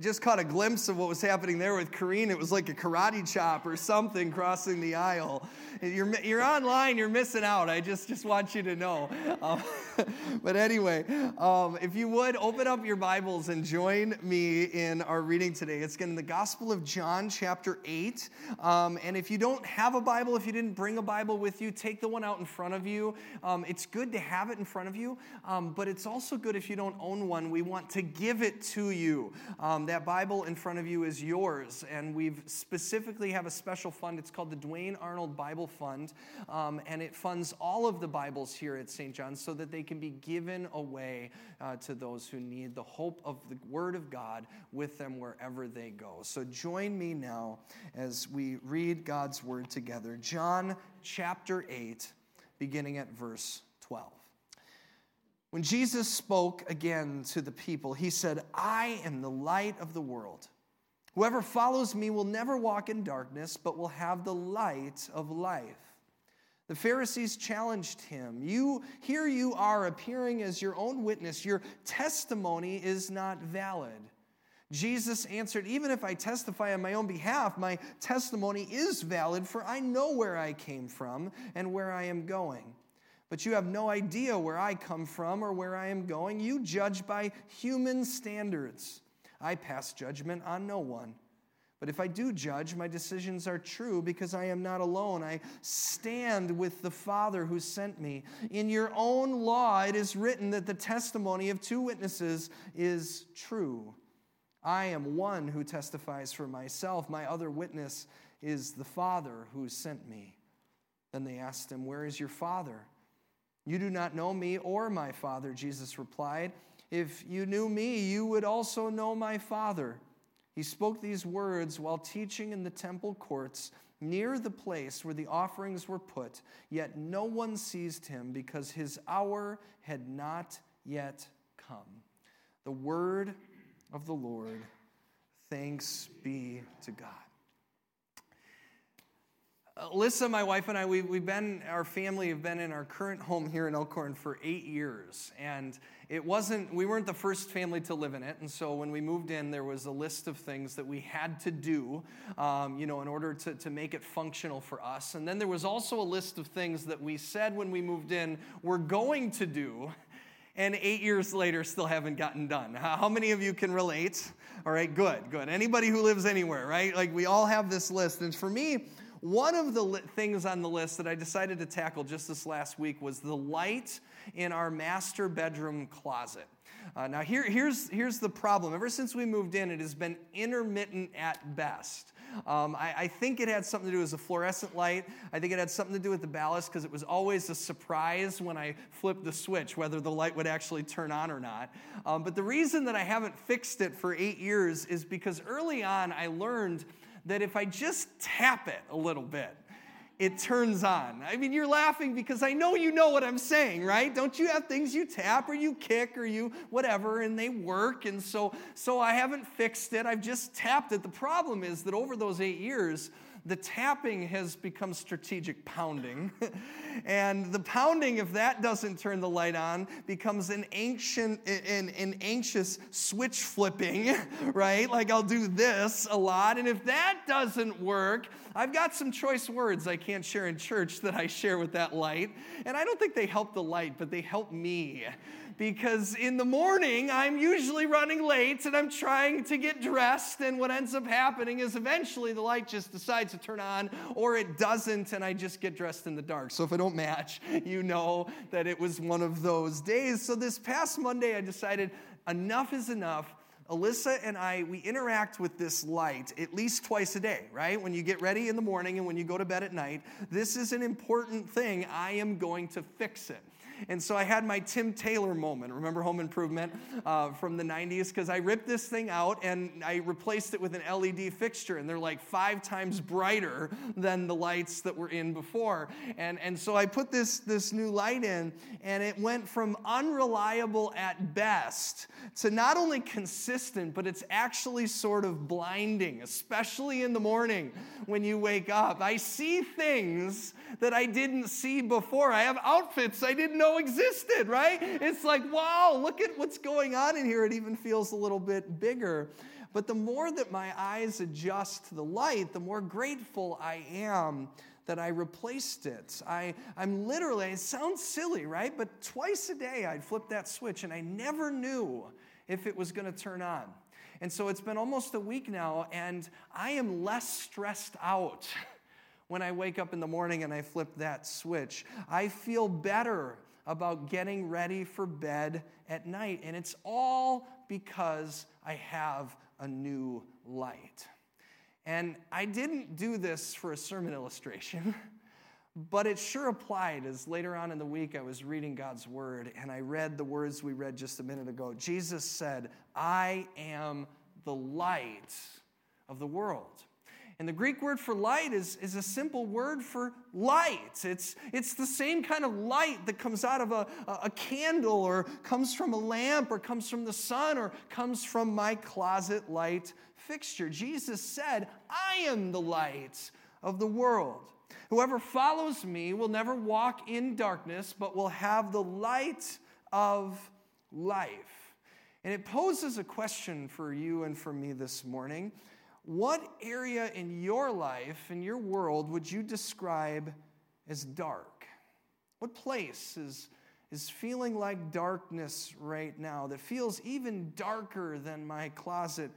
just caught a glimpse of what was happening there with Kareen. It was like a karate chop or something crossing the aisle. You're, you're online, you're missing out. I just, just want you to know. Um, but anyway, um, if you would open up your Bibles and join me in our reading today. It's in the Gospel of John, chapter 8. Um, and if you don't have a Bible, if you didn't bring a Bible with you, take the one out in front of you. Um, it's good to have it in front of you, um, but it's also good if you don't own one. We want to give it to you. That Bible in front of you is yours, and we've specifically have a special fund. It's called the Dwayne Arnold Bible Fund, um, and it funds all of the Bibles here at St. John's so that they can be given away uh, to those who need the hope of the Word of God with them wherever they go. So join me now as we read God's Word together. John chapter 8, beginning at verse 12. When Jesus spoke again to the people, he said, I am the light of the world. Whoever follows me will never walk in darkness, but will have the light of life. The Pharisees challenged him. You here you are appearing as your own witness. Your testimony is not valid. Jesus answered, Even if I testify on my own behalf, my testimony is valid, for I know where I came from and where I am going but you have no idea where I come from or where I am going. You judge by human standards. I pass judgment on no one. But if I do judge, my decisions are true because I am not alone. I stand with the Father who sent me. In your own law, it is written that the testimony of two witnesses is true. I am one who testifies for myself. My other witness is the Father who sent me. Then they asked him, Where is your Father? You do not know me or my Father, Jesus replied. If you knew me, you would also know my Father. He spoke these words while teaching in the temple courts near the place where the offerings were put, yet no one seized him because his hour had not yet come. The word of the Lord. Thanks be to God. Alyssa, my wife, and I, we, we've been, our family have been in our current home here in Elkhorn for eight years. And it wasn't, we weren't the first family to live in it. And so when we moved in, there was a list of things that we had to do, um, you know, in order to, to make it functional for us. And then there was also a list of things that we said when we moved in we're going to do. And eight years later, still haven't gotten done. How many of you can relate? All right, good, good. Anybody who lives anywhere, right? Like we all have this list. And for me, one of the things on the list that I decided to tackle just this last week was the light in our master bedroom closet. Uh, now, here, here's, here's the problem. Ever since we moved in, it has been intermittent at best. Um, I, I, think it had something to do with the fluorescent light. I think it had something to do with the ballast because it was always a surprise when I flipped the switch whether the light would actually turn on or not. Um, but the reason that I haven't fixed it for eight years is because early on I learned that if I just tap it a little bit, it turns on. I mean, you're laughing because I know you know what I'm saying, right? Don't you have things you tap or you kick or you whatever and they work? And so so I haven't fixed it. I've just tapped it. The problem is that over those 8 years, the tapping has become strategic pounding. and the pounding, if that doesn't turn the light on, becomes an ancient, an, an anxious switch flipping, right? Like I'll do this a lot. And if that doesn't work, I've got some choice words I can't share in church that I share with that light. And I don't think they help the light, but they help me because in the morning I'm usually running late and I'm trying to get dressed. And what ends up happening is eventually the light just decides to turn on or it doesn't, and I just get dressed in the dark. So if I don't match, you know that it was one of those days. So this past Monday, I decided enough is enough. Alyssa and I, we interact with this light at least twice a day, right? When you get ready in the morning and when you go to bed at night. This is an important thing. I am going to fix it. And so I had my Tim Taylor moment. Remember Home Improvement uh, from the 90s? Because I ripped this thing out and I replaced it with an LED fixture, and they're like five times brighter than the lights that were in before. And, and so I put this, this new light in, and it went from unreliable at best to not only consistent, but it's actually sort of blinding, especially in the morning when you wake up. I see things that I didn't see before. I have outfits I didn't know existed, right? It's like, wow, look at what's going on in here. It even feels a little bit bigger. But the more that my eyes adjust to the light, the more grateful I am that I replaced it. I, I'm literally, it sounds silly, right? But twice a day I'd flip that switch and I never knew if it was going to turn on. And so it's been almost a week now, and I am less stressed out when I wake up in the morning and I flip that switch. I feel better about getting ready for bed at night, and it's all because I have a new light. And I didn't do this for a sermon illustration, but it sure applied as later on in the week I was reading God's word and I read the words we read just a minute ago. Jesus said, I am the light of the world. And the Greek word for light is, is a simple word for light. It's, it's the same kind of light that comes out of a, a candle or comes from a lamp or comes from the sun or comes from my closet light fixture. Jesus said, I am the light of the world. Whoever follows me will never walk in darkness, but will have the light of life. And it poses a question for you and for me this morning. What area in your life, in your world, would you describe as dark? What place is, is feeling like darkness right now that feels even darker than my closet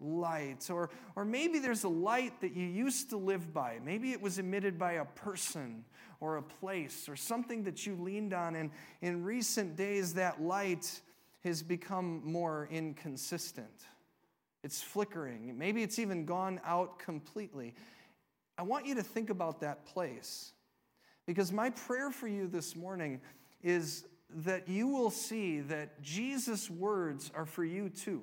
light? Or, or maybe there's a light that you used to live by. Maybe it was emitted by a person or a place or something that you leaned on. And in recent days, that light has become more inconsistent. It's flickering. Maybe it's even gone out completely. I want you to think about that place because my prayer for you this morning is that you will see that Jesus' words are for you too.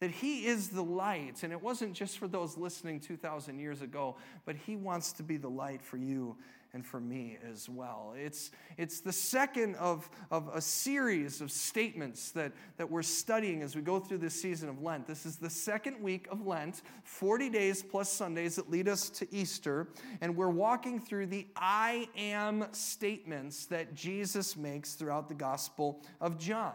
That he is the light, and it wasn't just for those listening 2,000 years ago, but he wants to be the light for you and for me as well. It's, it's the second of, of a series of statements that, that we're studying as we go through this season of Lent. This is the second week of Lent, 40 days plus Sundays that lead us to Easter, and we're walking through the I am statements that Jesus makes throughout the Gospel of John.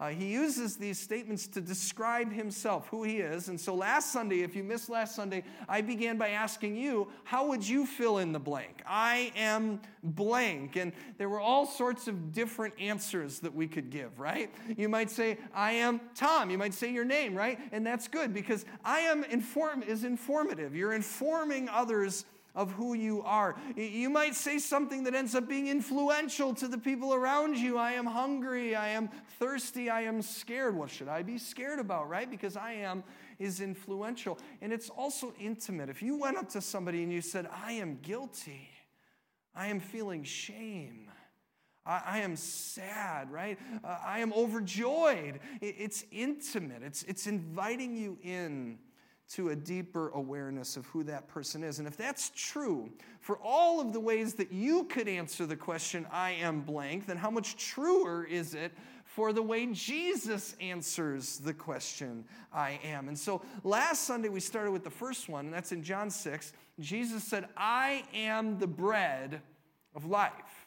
Uh, he uses these statements to describe himself, who he is. And so last Sunday, if you missed last Sunday, I began by asking you, how would you fill in the blank? I am blank. And there were all sorts of different answers that we could give, right? You might say, I am Tom. You might say your name, right? And that's good because I am inform is informative. You're informing others of who you are. You might say something that ends up being influential to the people around you. I am hungry, I am thirsty, I am scared. What should I be scared about, right? Because I am is influential. And it's also intimate. If you went up to somebody and you said, I am guilty, I am feeling shame. I, am sad, right? Uh, I am overjoyed. it's intimate. It's, it's inviting you in to a deeper awareness of who that person is. And if that's true for all of the ways that you could answer the question, I am blank, then how much truer is it for the way Jesus answers the question, I am? And so last Sunday we started with the first one, and that's in John 6. Jesus said, I am the bread of life.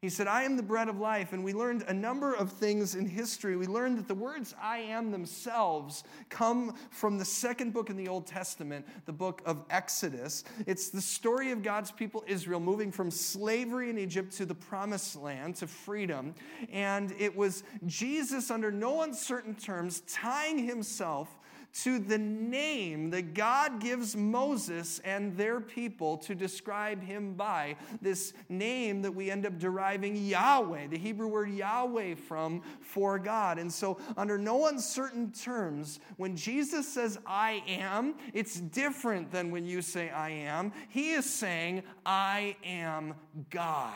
He said, I am the bread of life. And we learned a number of things in history. We learned that the words I am themselves come from the second book in the Old Testament, the book of Exodus. It's the story of God's people, Israel, moving from slavery in Egypt to the promised land, to freedom. And it was Jesus, under no uncertain terms, tying himself to the name that God gives Moses and their people to describe him by. This name that we end up deriving Yahweh, the Hebrew word Yahweh from for God. And so, under no uncertain terms, when Jesus says, I am, it's different than when you say, I am. He is saying, I am God.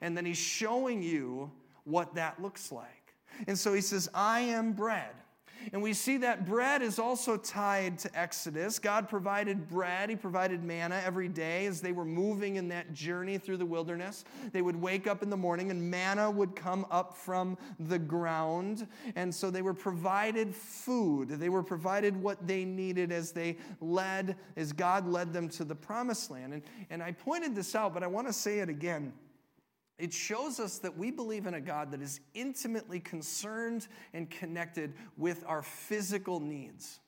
And then he's showing you what that looks like. And so he says, I am bread. And we see that bread is also tied to Exodus. God provided bread, He provided manna every day as they were moving in that journey through the wilderness. They would wake up in the morning and manna would come up from the ground. And so they were provided food. They were provided what they needed as they led, as God led them to the promised land. And, and I pointed this out, but I want to say it again. It shows us that we believe in a God that is intimately concerned and connected with our physical needs.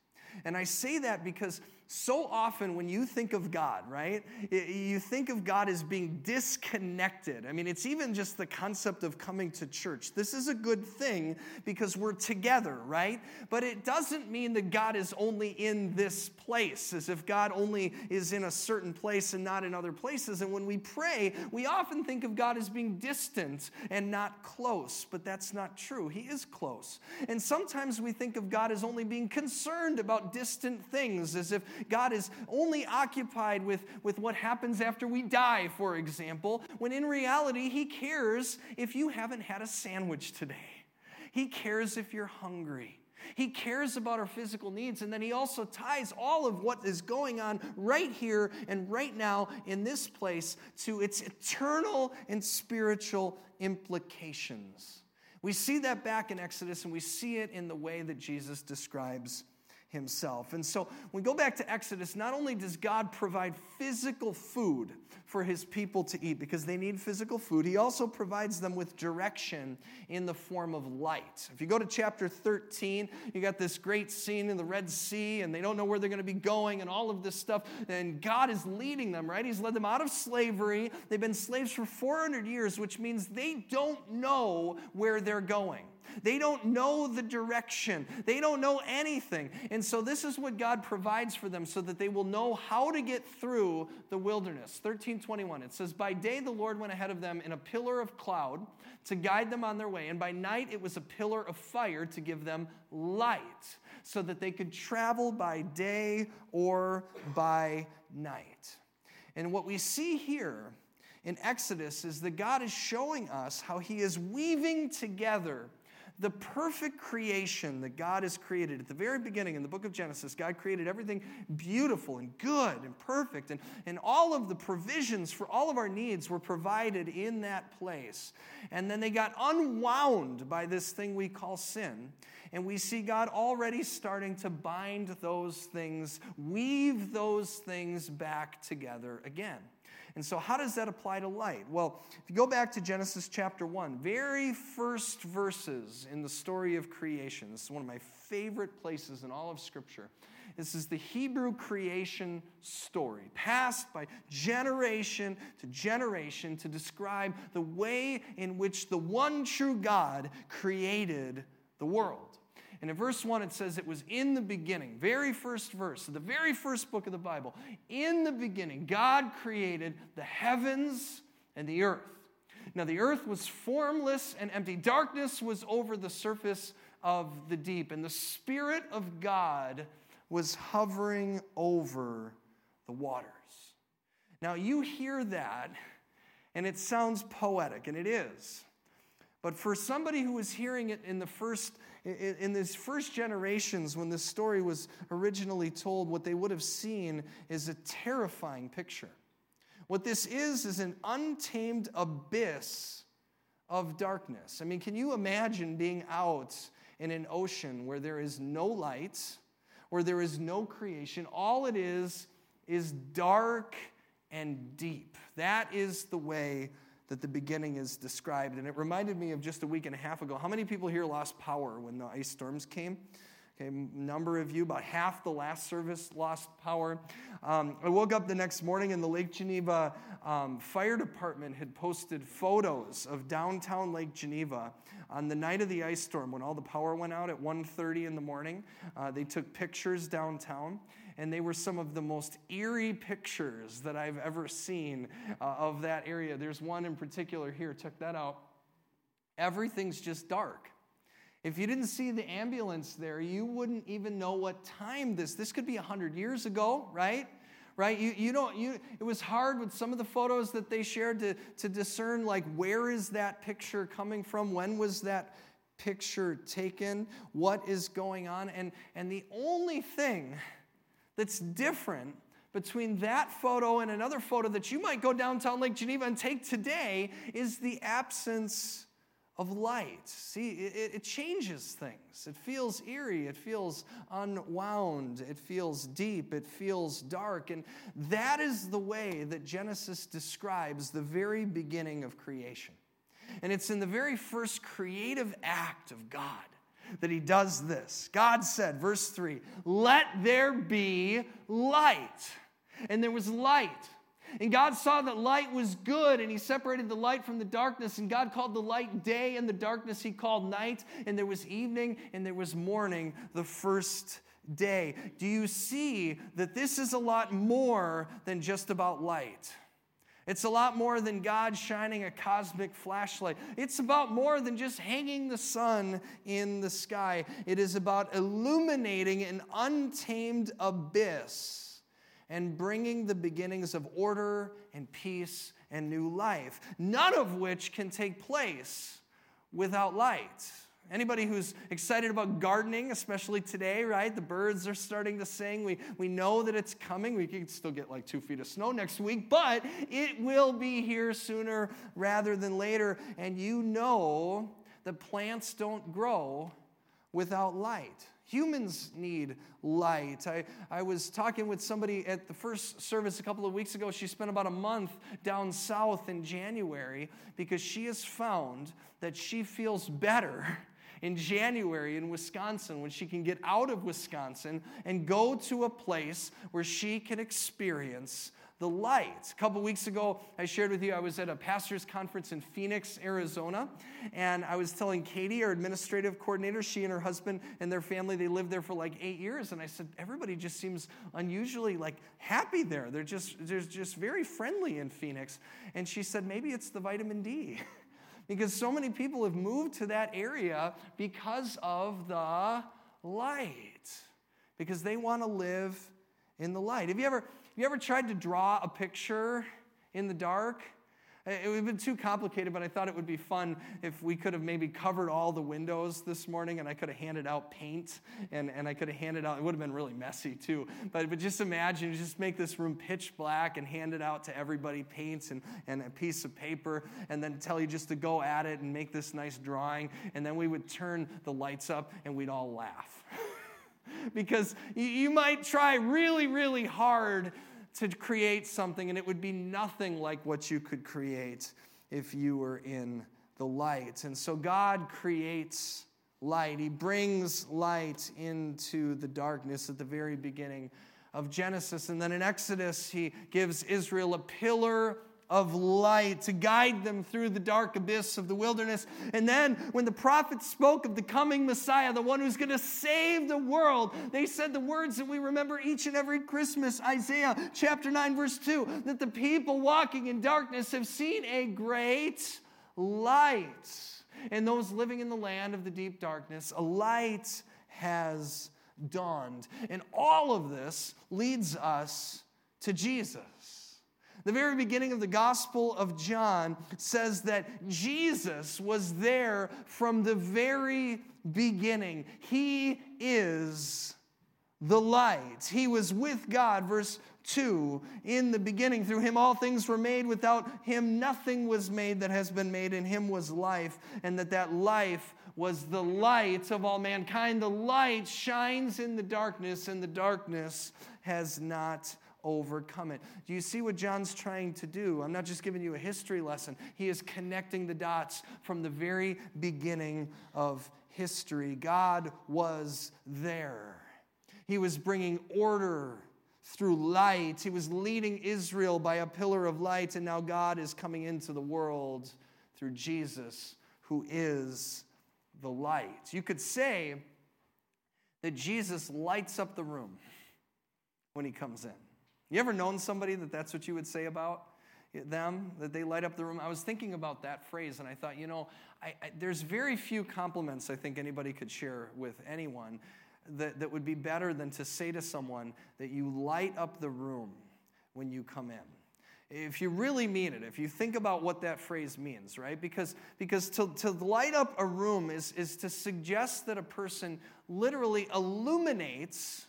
And I say that because so often when you think of God, right, you think of God as being disconnected. I mean, it's even just the concept of coming to church. This is a good thing because we're together, right? But it doesn't mean that God is only in this place, as if God only is in a certain place and not in other places. And when we pray, we often think of God as being distant and not close, but that's not true. He is close. And sometimes we think of God as only being concerned about distant things, as if God is only occupied with, with what happens after we die, for example, when in reality, He cares if you haven't had a sandwich today. He cares if you're hungry. He cares about our physical needs, and then He also ties all of what is going on right here and right now in this place to its eternal and spiritual implications. We see that back in Exodus, and we see it in the way that Jesus describes himself. And so we go back to Exodus, not only does God provide physical food for his people to eat because they need physical food, he also provides them with direction in the form of light. If you go to chapter 13, you got this great scene in the Red Sea, and they don't know where they're going to be going, and all of this stuff. And God is leading them, right? He's led them out of slavery. They've been slaves for 400 years, which means they don't know where they're going. They don't know the direction. They don't know anything. And so this is what God provides for them so that they will know how to get through the wilderness. 1321 it says by day the Lord went ahead of them in a pillar of cloud to guide them on their way and by night it was a pillar of fire to give them light so that they could travel by day or by night. And what we see here in Exodus is that God is showing us how He is weaving together the perfect creation that God has created. At the very beginning in the book of Genesis, God created everything beautiful and good and perfect, and, and all of the provisions for all of our needs were provided in that place. And then they got unwound by this thing we call sin. And we see God already starting to bind those things, weave those things back together again. And so, how does that apply to light? Well, if you go back to Genesis chapter 1, very first verses in the story of creation, this is one of my favorite places in all of Scripture. This is the Hebrew creation story, passed by generation to generation to describe the way in which the one true God created the world. And in verse 1, it says it was in the beginning, very first verse, the very first book of the Bible. In the beginning, God created the heavens and the earth. Now, the earth was formless and empty, darkness was over the surface of the deep, and the Spirit of God was hovering over the waters. Now, you hear that, and it sounds poetic, and it is. But for somebody who was hearing it in the first in, these first generations, when this story was originally told, what they would have seen is a terrifying picture. What this is, is an untamed abyss of darkness. I mean, can you imagine being out in an ocean where there is no light, where there is no creation? All it is is dark and deep. That is the way that the beginning is described. And it reminded me of just a week and a half ago. How many people here lost power when the ice storms came? Okay, number of you, about half the last service lost power. Um, I woke up the next morning and the Lake Geneva um, Fire Department had posted photos of downtown Lake Geneva on the night of the ice storm when all the power went out at 1.30 in the morning. Uh, they took pictures downtown and they were some of the most eerie pictures that I've ever seen uh, of that area. There's one in particular here, check that out. Everything's just dark. If you didn't see the ambulance there, you wouldn't even know what time this. This could be 100 years ago, right? Right? You, you don't, you, it was hard with some of the photos that they shared to, to discern, like, where is that picture coming from? When was that picture taken? What is going on? And, and the only thing that's different between that photo and another photo that you might go downtown Lake Geneva and take today is the absence of light. See, it, it, changes things. It feels eerie. It feels unwound. It feels deep. It feels dark. And that is the way that Genesis describes the very beginning of creation. And it's in the very first creative act of God that he does this. God said, verse 3, let there be light. And there was light. And God saw that light was good, and He separated the light from the darkness. And God called the light day, and the darkness He called night. And there was evening, and there was morning the first day. Do you see that this is a lot more than just about light? It's a lot more than God shining a cosmic flashlight. It's about more than just hanging the sun in the sky. It is about illuminating an untamed abyss and bringing the beginnings of order and peace and new life, none of which can take place without light. Anybody who's excited about gardening, especially today, right? The birds are starting to sing. We, we know that it's coming. We can still get like two feet of snow next week, but it will be here sooner rather than later. And you know that plants don't grow without light. Humans need light. I, I was talking with somebody at the first service a couple of weeks ago. She spent about a month down south in January because she has found that she feels better in January in Wisconsin when she can get out of Wisconsin and go to a place where she can experience the light. A couple weeks ago, I shared with you I was at a pastor's conference in Phoenix, Arizona, and I was telling Katie, our administrative coordinator, she and her husband and their family, they lived there for like eight years, and I said, everybody just seems unusually like happy there. They're just, they're just very friendly in Phoenix. And she said, maybe it's the vitamin D. because so many people have moved to that area because of the light, because they want to live in the light. Have you ever you ever tried to draw a picture in the dark? It would have been too complicated, but I thought it would be fun if we could have maybe covered all the windows this morning and I could have handed out paint and, and I could have handed out, it would have been really messy too. But, but just imagine, just make this room pitch black and hand it out to everybody paints and, and a piece of paper and then tell you just to go at it and make this nice drawing. And then we would turn the lights up and we'd all laugh. because you might try really, really hard to create something, and it would be nothing like what you could create if you were in the light. And so God creates light, He brings light into the darkness at the very beginning of Genesis. And then in Exodus, He gives Israel a pillar of light to guide them through the dark abyss of the wilderness. And then, when the prophets spoke of the coming Messiah, the one who's going to save the world, they said the words that we remember each and every Christmas Isaiah chapter 9, verse 2 that the people walking in darkness have seen a great light. And those living in the land of the deep darkness, a light has dawned. And all of this leads us to Jesus. The very beginning of the Gospel of John says that Jesus was there from the very beginning. He is the light. He was with God, verse 2. In the beginning, through him all things were made. Without him nothing was made that has been made. In him was life, and that that life was the light of all mankind. The light shines in the darkness, and the darkness has not overcome it. Do you see what John's trying to do? I'm not just giving you a history lesson, he is connecting the dots from the very beginning of history. God was there, He was bringing order through light. He was leading Israel by a pillar of light, and now God is coming into the world through Jesus, who is the light. You could say that Jesus lights up the room when he comes in. You ever known somebody that that's what you would say about them, that they light up the room? I was thinking about that phrase and I thought, you know, I, I, there's very few compliments I think anybody could share with anyone that, that would be better than to say to someone that you light up the room when you come in if you really mean it, if you think about what that phrase means, right? Because, because to, to light up a room is, is to suggest that a person literally illuminates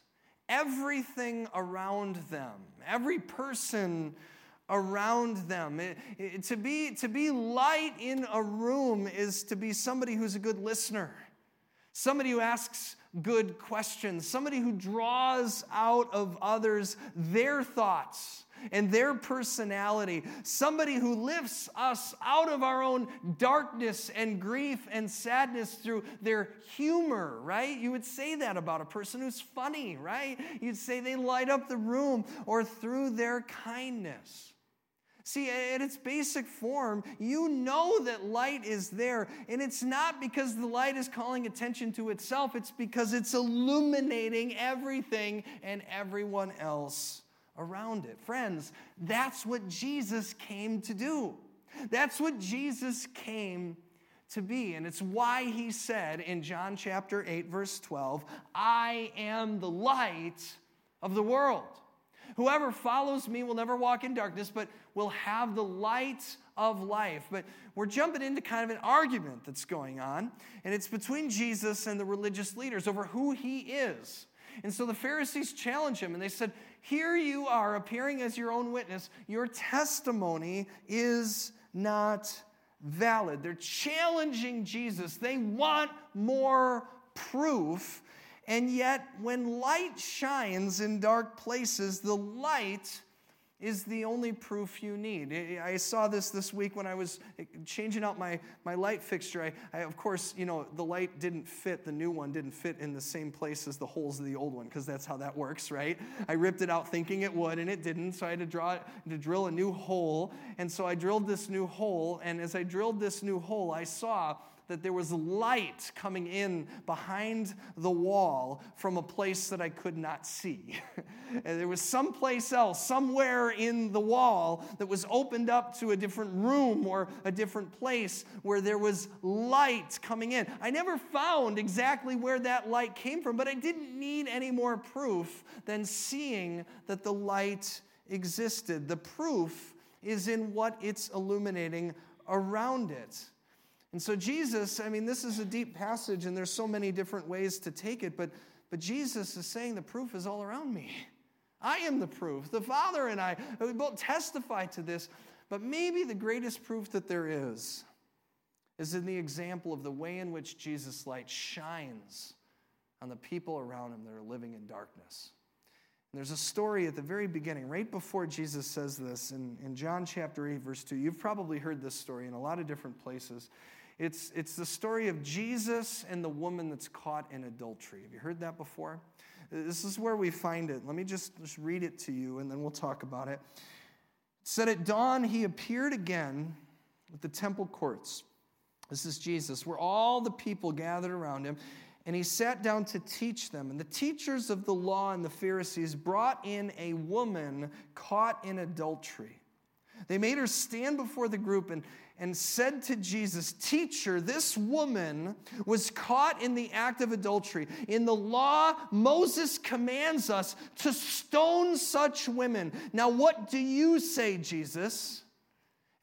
everything around them, every person around them. It, it, to, be, to be light in a room is to be somebody who's a good listener, somebody who asks good questions, somebody who draws out of others their thoughts and their personality, somebody who lifts us out of our own darkness and grief and sadness through their humor, right? You would say that about a person who's funny, right? You'd say they light up the room or through their kindness. See, at its basic form, you know that light is there. And it's not because the light is calling attention to itself, it's because it's illuminating everything and everyone else around it. Friends, that's what Jesus came to do. That's what Jesus came to be. And it's why he said in John chapter 8, verse 12, I am the light of the world. Whoever follows me will never walk in darkness, but will have the light of life. But we're jumping into kind of an argument that's going on, and it's between Jesus and the religious leaders over who he is. And so the Pharisees challenge him, and they said, here you are appearing as your own witness. Your testimony is not valid. They're challenging Jesus. They want more proof. And yet, when light shines in dark places, the light is the only proof you need. I saw this this week when I was changing out my, my light fixture. I, I, of course, you know, the light didn't fit, the new one didn't fit in the same place as the holes of the old one, because that's how that works, right? I ripped it out thinking it would, and it didn't, so I had to, draw, to drill a new hole. And so I drilled this new hole, and as I drilled this new hole, I saw that there was light coming in behind the wall from a place that I could not see. and there was some place else, somewhere in the wall, that was opened up to a different room or a different place where there was light coming in. I never found exactly where that light came from, but I didn't need any more proof than seeing that the light existed. The proof is in what it's illuminating around it. And so, Jesus, I mean, this is a deep passage, and there's so many different ways to take it, but, but Jesus is saying the proof is all around me. I am the proof. The Father and I, we both testify to this, but maybe the greatest proof that there is is in the example of the way in which Jesus' light shines on the people around him that are living in darkness. And there's a story at the very beginning, right before Jesus says this in, in John chapter 8, verse 2. You've probably heard this story in a lot of different places. It's, it's the story of Jesus and the woman that's caught in adultery. Have you heard that before? This is where we find it. Let me just, just read it to you and then we'll talk about it. It said, At dawn, he appeared again at the temple courts. This is Jesus, where all the people gathered around him, and he sat down to teach them. And the teachers of the law and the Pharisees brought in a woman caught in adultery. They made her stand before the group and, and said to Jesus, Teacher, this woman was caught in the act of adultery. In the law, Moses commands us to stone such women. Now, what do you say, Jesus?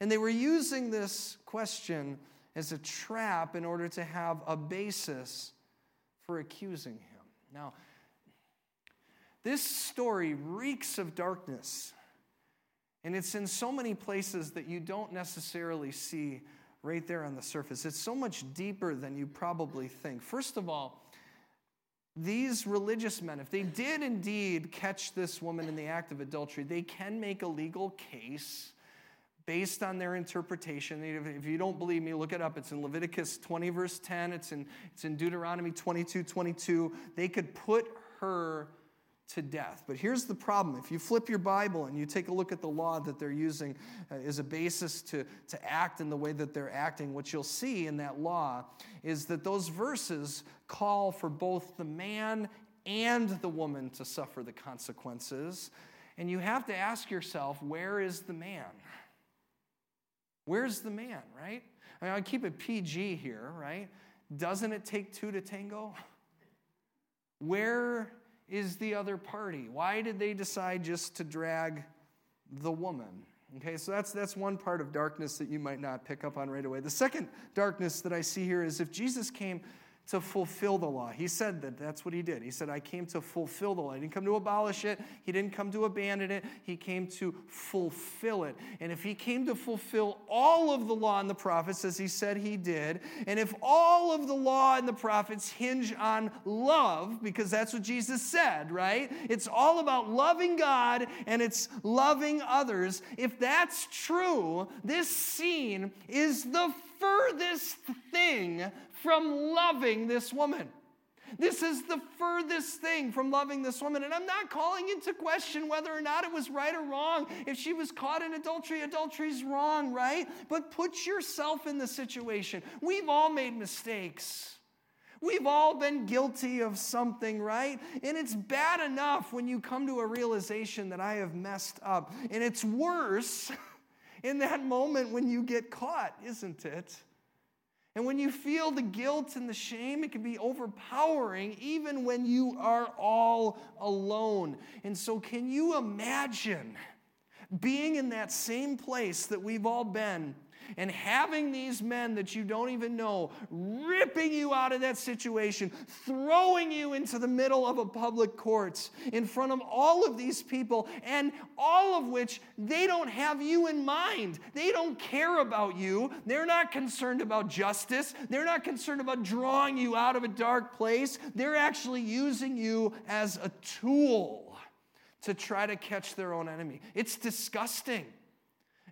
And they were using this question as a trap in order to have a basis for accusing him. Now, this story reeks of darkness. And it's in so many places that you don't necessarily see right there on the surface. It's so much deeper than you probably think. First of all, these religious men, if they did indeed catch this woman in the act of adultery, they can make a legal case based on their interpretation. If you don't believe me, look it up. It's in Leviticus 20, verse 10. It's in, it's in Deuteronomy 22, 22. They could put her to death. But here's the problem if you flip your Bible and you take a look at the law that they're using uh, as a basis to, to act in the way that they're acting, what you'll see in that law is that those verses call for both the man and the woman to suffer the consequences. And you have to ask yourself, where is the man? Where's the man, right? I mean, I keep it PG here, right? Doesn't it take two to tango? Where is the other party? Why did they decide just to drag the woman? Okay, so that's, that's one part of darkness that you might not pick up on right away. The second darkness that I see here is if Jesus came to fulfill the law. He said that that's what he did. He said, I came to fulfill the law. He didn't come to abolish it, he didn't come to abandon it, he came to fulfill it. And if he came to fulfill all of the law and the prophets, as he said he did, and if all of the law and the prophets hinge on love, because that's what Jesus said, right? It's all about loving God and it's loving others. If that's true, this scene is the furthest thing from loving this woman. This is the furthest thing from loving this woman. And I'm not calling into question whether or not it was right or wrong. If she was caught in adultery, adultery's wrong, right? But put yourself in the situation. We've all made mistakes. We've all been guilty of something, right? And it's bad enough when you come to a realization that I have messed up. And it's worse in that moment when you get caught, isn't it? And when you feel the guilt and the shame, it can be overpowering even when you are all alone. And so, can you imagine being in that same place that we've all been? And having these men that you don't even know ripping you out of that situation, throwing you into the middle of a public court in front of all of these people, and all of which they don't have you in mind. They don't care about you. They're not concerned about justice. They're not concerned about drawing you out of a dark place. They're actually using you as a tool to try to catch their own enemy. It's disgusting.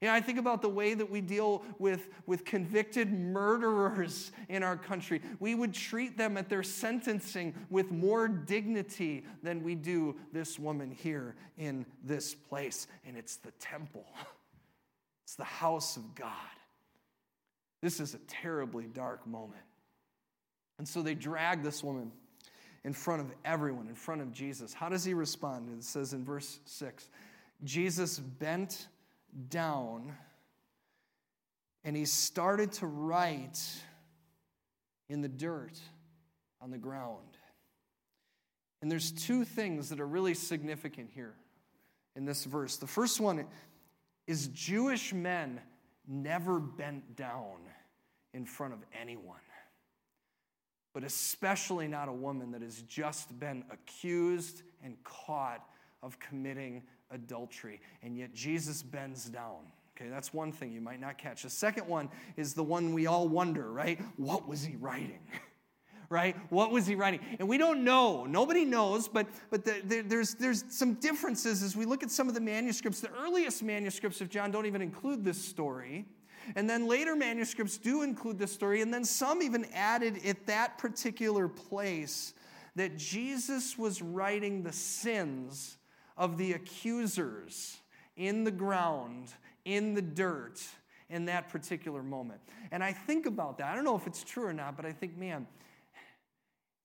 Know, I think about the way that we deal with, with convicted murderers in our country. We would treat them at their sentencing with more dignity than we do this woman here in this place. And it's the temple, it's the house of God. This is a terribly dark moment. And so they drag this woman in front of everyone, in front of Jesus. How does he respond? It says in verse 6 Jesus bent down and he started to write in the dirt on the ground. And there's two things that are really significant here in this verse. The first one is Jewish men never bent down in front of anyone, but especially not a woman that has just been accused and caught of committing adultery. And yet Jesus bends down. Okay, that's one thing you might not catch. The second one is the one we all wonder, right? What was he writing? right? What was he writing? And we don't know. Nobody knows, but, but the, the, there's, there's some differences as we look at some of the manuscripts. The earliest manuscripts of John don't even include this story. And then later manuscripts do include this story. And then some even added at that particular place that Jesus was writing the sins of the accusers in the ground, in the dirt, in that particular moment. And I think about that. I don't know if it's true or not, but I think, man,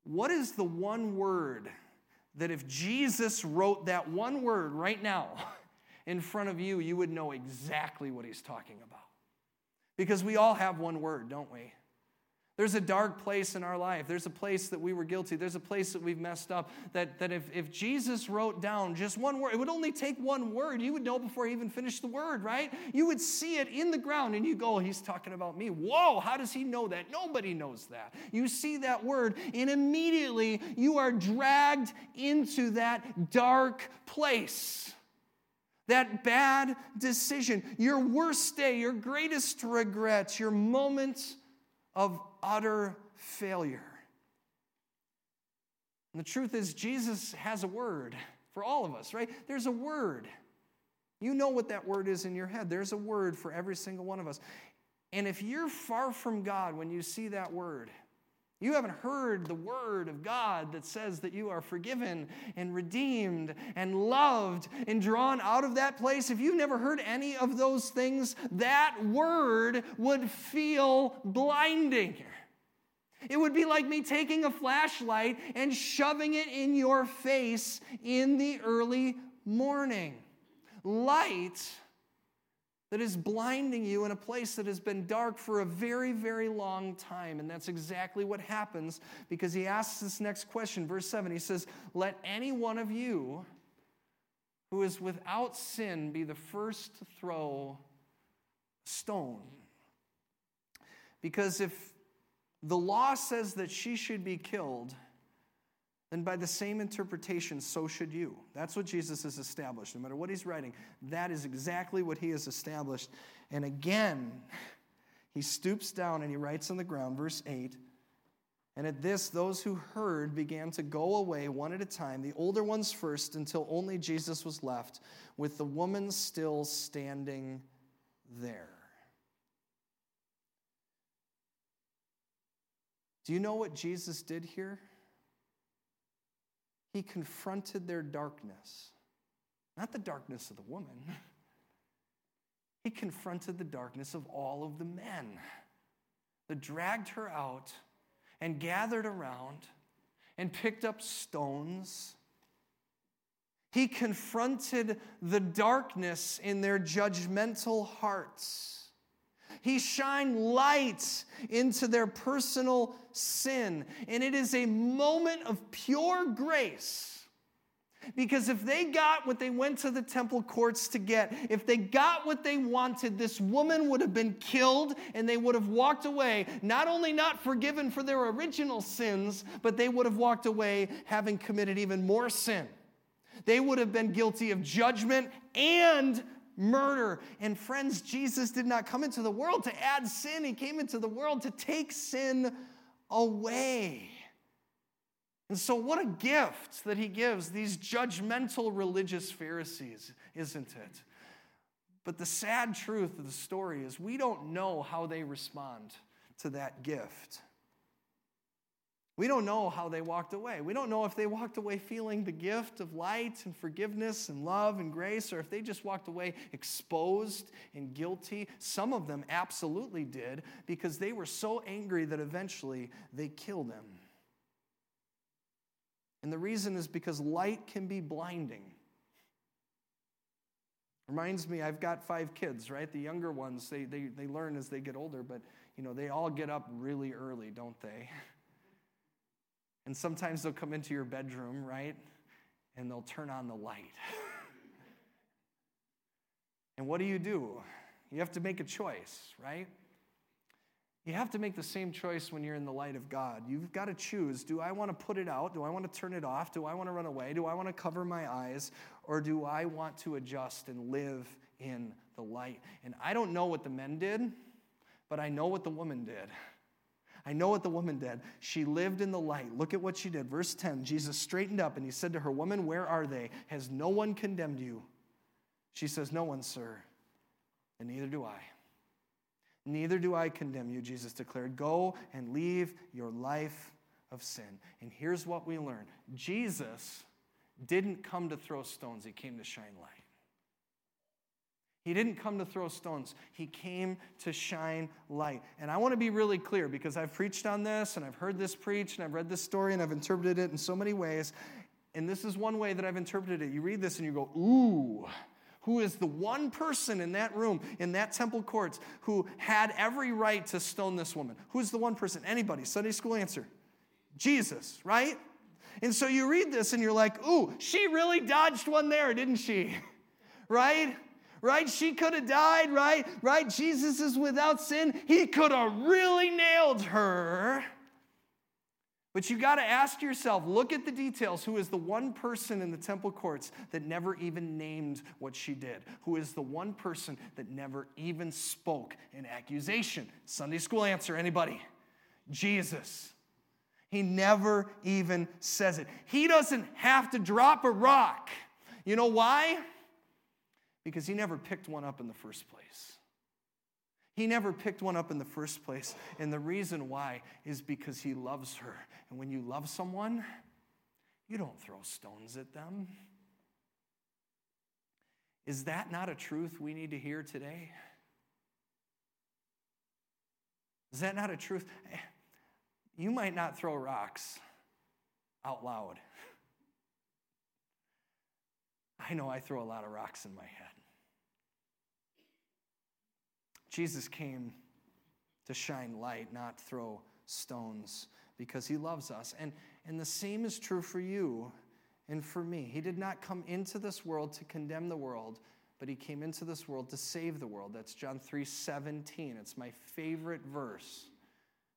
what is the one word that if Jesus wrote that one word right now in front of you, you would know exactly what he's talking about? Because we all have one word, don't we? There's a dark place in our life. There's a place that we were guilty. There's a place that we've messed up. That, that if, if Jesus wrote down just one word, it would only take one word. You would know before he even finished the word, right? You would see it in the ground and you go, He's talking about me. Whoa, how does he know that? Nobody knows that. You see that word, and immediately you are dragged into that dark place that bad decision, your worst day, your greatest regrets, your moment of utter failure. And the truth is, Jesus has a word for all of us, right? There's a word. You know what that word is in your head. There's a word for every single one of us. And if you're far from God when you see that word, you haven't heard the word of God that says that you are forgiven and redeemed and loved and drawn out of that place. If you've never heard any of those things, that word would feel blinding. It would be like me taking a flashlight and shoving it in your face in the early morning. Light that is blinding you in a place that has been dark for a very, very long time. And that's exactly what happens because he asks this next question, verse 7. He says, Let any one of you who is without sin be the first to throw stone. Because if the law says that she should be killed, then by the same interpretation, so should you. That's what Jesus has established. No matter what he's writing, that is exactly what he has established. And again, he stoops down and he writes on the ground, verse 8. And at this, those who heard began to go away one at a time, the older ones first, until only Jesus was left, with the woman still standing there. Do you know what Jesus did here? He confronted their darkness, not the darkness of the woman. He confronted the darkness of all of the men that dragged her out and gathered around and picked up stones. He confronted the darkness in their judgmental hearts. He shined light into their personal sin. And it is a moment of pure grace. Because if they got what they went to the temple courts to get, if they got what they wanted, this woman would have been killed and they would have walked away, not only not forgiven for their original sins, but they would have walked away having committed even more sin. They would have been guilty of judgment and murder. And friends, Jesus did not come into the world to add sin, He came into the world to take sin away. And so, what a gift that He gives these judgmental religious Pharisees, isn't it? But the sad truth of the story is we don't know how they respond to that gift. We don't know how they walked away. We don't know if they walked away feeling the gift of light and forgiveness and love and grace, or if they just walked away exposed and guilty. Some of them absolutely did because they were so angry that eventually they killed him. And the reason is because light can be blinding. Reminds me, I've got five kids, right? The younger ones, they, they, they learn as they get older, but you know, they all get up really early, don't they? And sometimes they'll come into your bedroom, right? And they'll turn on the light. and what do you do? You have to make a choice, right? You have to make the same choice when you're in the light of God. You've got to choose do I want to put it out? Do I want to turn it off? Do I want to run away? Do I want to cover my eyes? Or do I want to adjust and live in the light? And I don't know what the men did, but I know what the woman did. I know what the woman did. She lived in the light. Look at what she did. Verse 10 Jesus straightened up and he said to her, Woman, where are they? Has no one condemned you? She says, No one, sir. And neither do I. Neither do I condemn you, Jesus declared. Go and leave your life of sin. And here's what we learn Jesus didn't come to throw stones, he came to shine light. He didn't come to throw stones. He came to shine light. And I want to be really clear because I've preached on this and I've heard this preached and I've read this story and I've interpreted it in so many ways. And this is one way that I've interpreted it. You read this and you go, ooh, who is the one person in that room, in that temple courts, who had every right to stone this woman? Who's the one person? Anybody? Sunday school answer Jesus, right? And so you read this and you're like, ooh, she really dodged one there, didn't she? right? Right? She could have died, right? Right? Jesus is without sin. He could have really nailed her. But you got to ask yourself look at the details. Who is the one person in the temple courts that never even named what she did? Who is the one person that never even spoke an accusation? Sunday school answer anybody? Jesus. He never even says it. He doesn't have to drop a rock. You know why? Because he never picked one up in the first place. He never picked one up in the first place. And the reason why is because he loves her. And when you love someone, you don't throw stones at them. Is that not a truth we need to hear today? Is that not a truth? You might not throw rocks out loud. I know I throw a lot of rocks in my head. Jesus came to shine light, not throw stones, because he loves us. And, and the same is true for you and for me. He did not come into this world to condemn the world, but he came into this world to save the world. That's John 3 17. It's my favorite verse.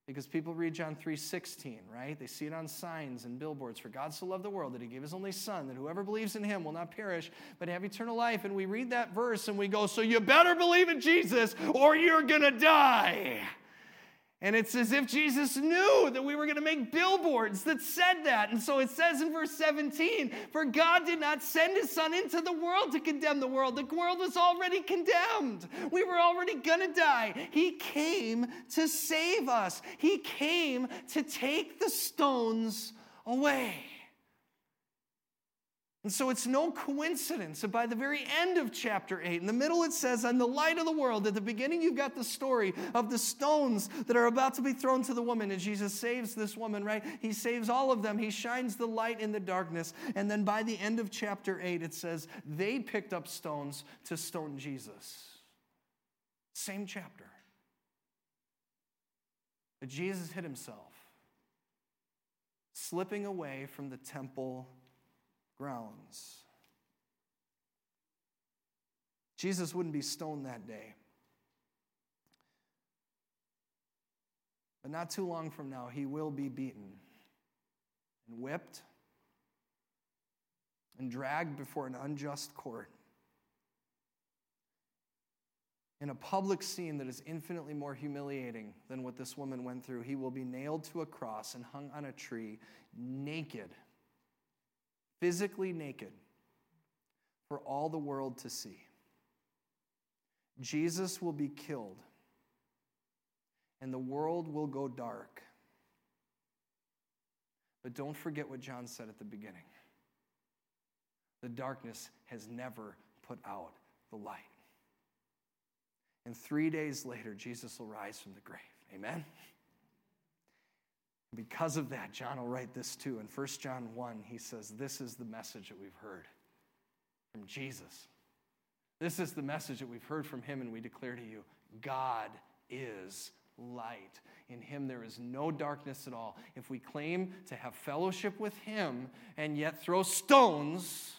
Because people read John 3:16, right? They see it on signs and billboards. For God so loved the world that he gave his only son, that whoever believes in him will not perish, but have eternal life. And we read that verse and we go, so you better believe in Jesus or you're gonna die. And it's as if Jesus knew that we were going to make billboards that said that. And so it says in verse 17 For God did not send his son into the world to condemn the world. The world was already condemned. We were already going to die. He came to save us, He came to take the stones away. And so it's no coincidence that by the very end of chapter 8, in the middle it says, On the light of the world, at the beginning you've got the story of the stones that are about to be thrown to the woman. And Jesus saves this woman, right? He saves all of them. He shines the light in the darkness. And then by the end of chapter 8, it says, They picked up stones to stone Jesus. Same chapter. But Jesus hid himself, slipping away from the temple grounds. Jesus wouldn't be stoned that day. But not too long from now, he will be beaten and whipped and dragged before an unjust court in a public scene that is infinitely more humiliating than what this woman went through. He will be nailed to a cross and hung on a tree naked physically naked for all the world to see. Jesus will be killed, and the world will go dark. But don't forget what John said at the beginning the darkness has never put out the light. And three days later, Jesus will rise from the grave. Amen? Because of that, John will write this too. In 1 John 1, he says, This is the message that we've heard from Jesus. This is the message that we've heard from him, and we declare to you God is light. In him there is no darkness at all. If we claim to have fellowship with him and yet throw stones,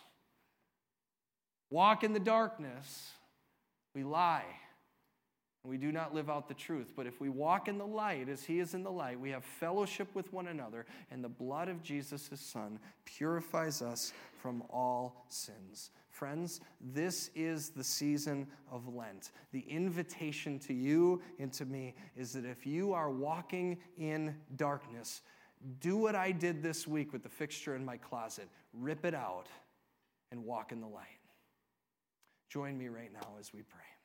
walk in the darkness, we lie we do not live out the truth. But if we walk in the light as he is in the light, we have fellowship with one another, and the blood of Jesus, his son, purifies us from all sins. Friends, this is the season of Lent. The invitation to you and to me is that if you are walking in darkness, do what I did this week with the fixture in my closet rip it out and walk in the light. Join me right now as we pray.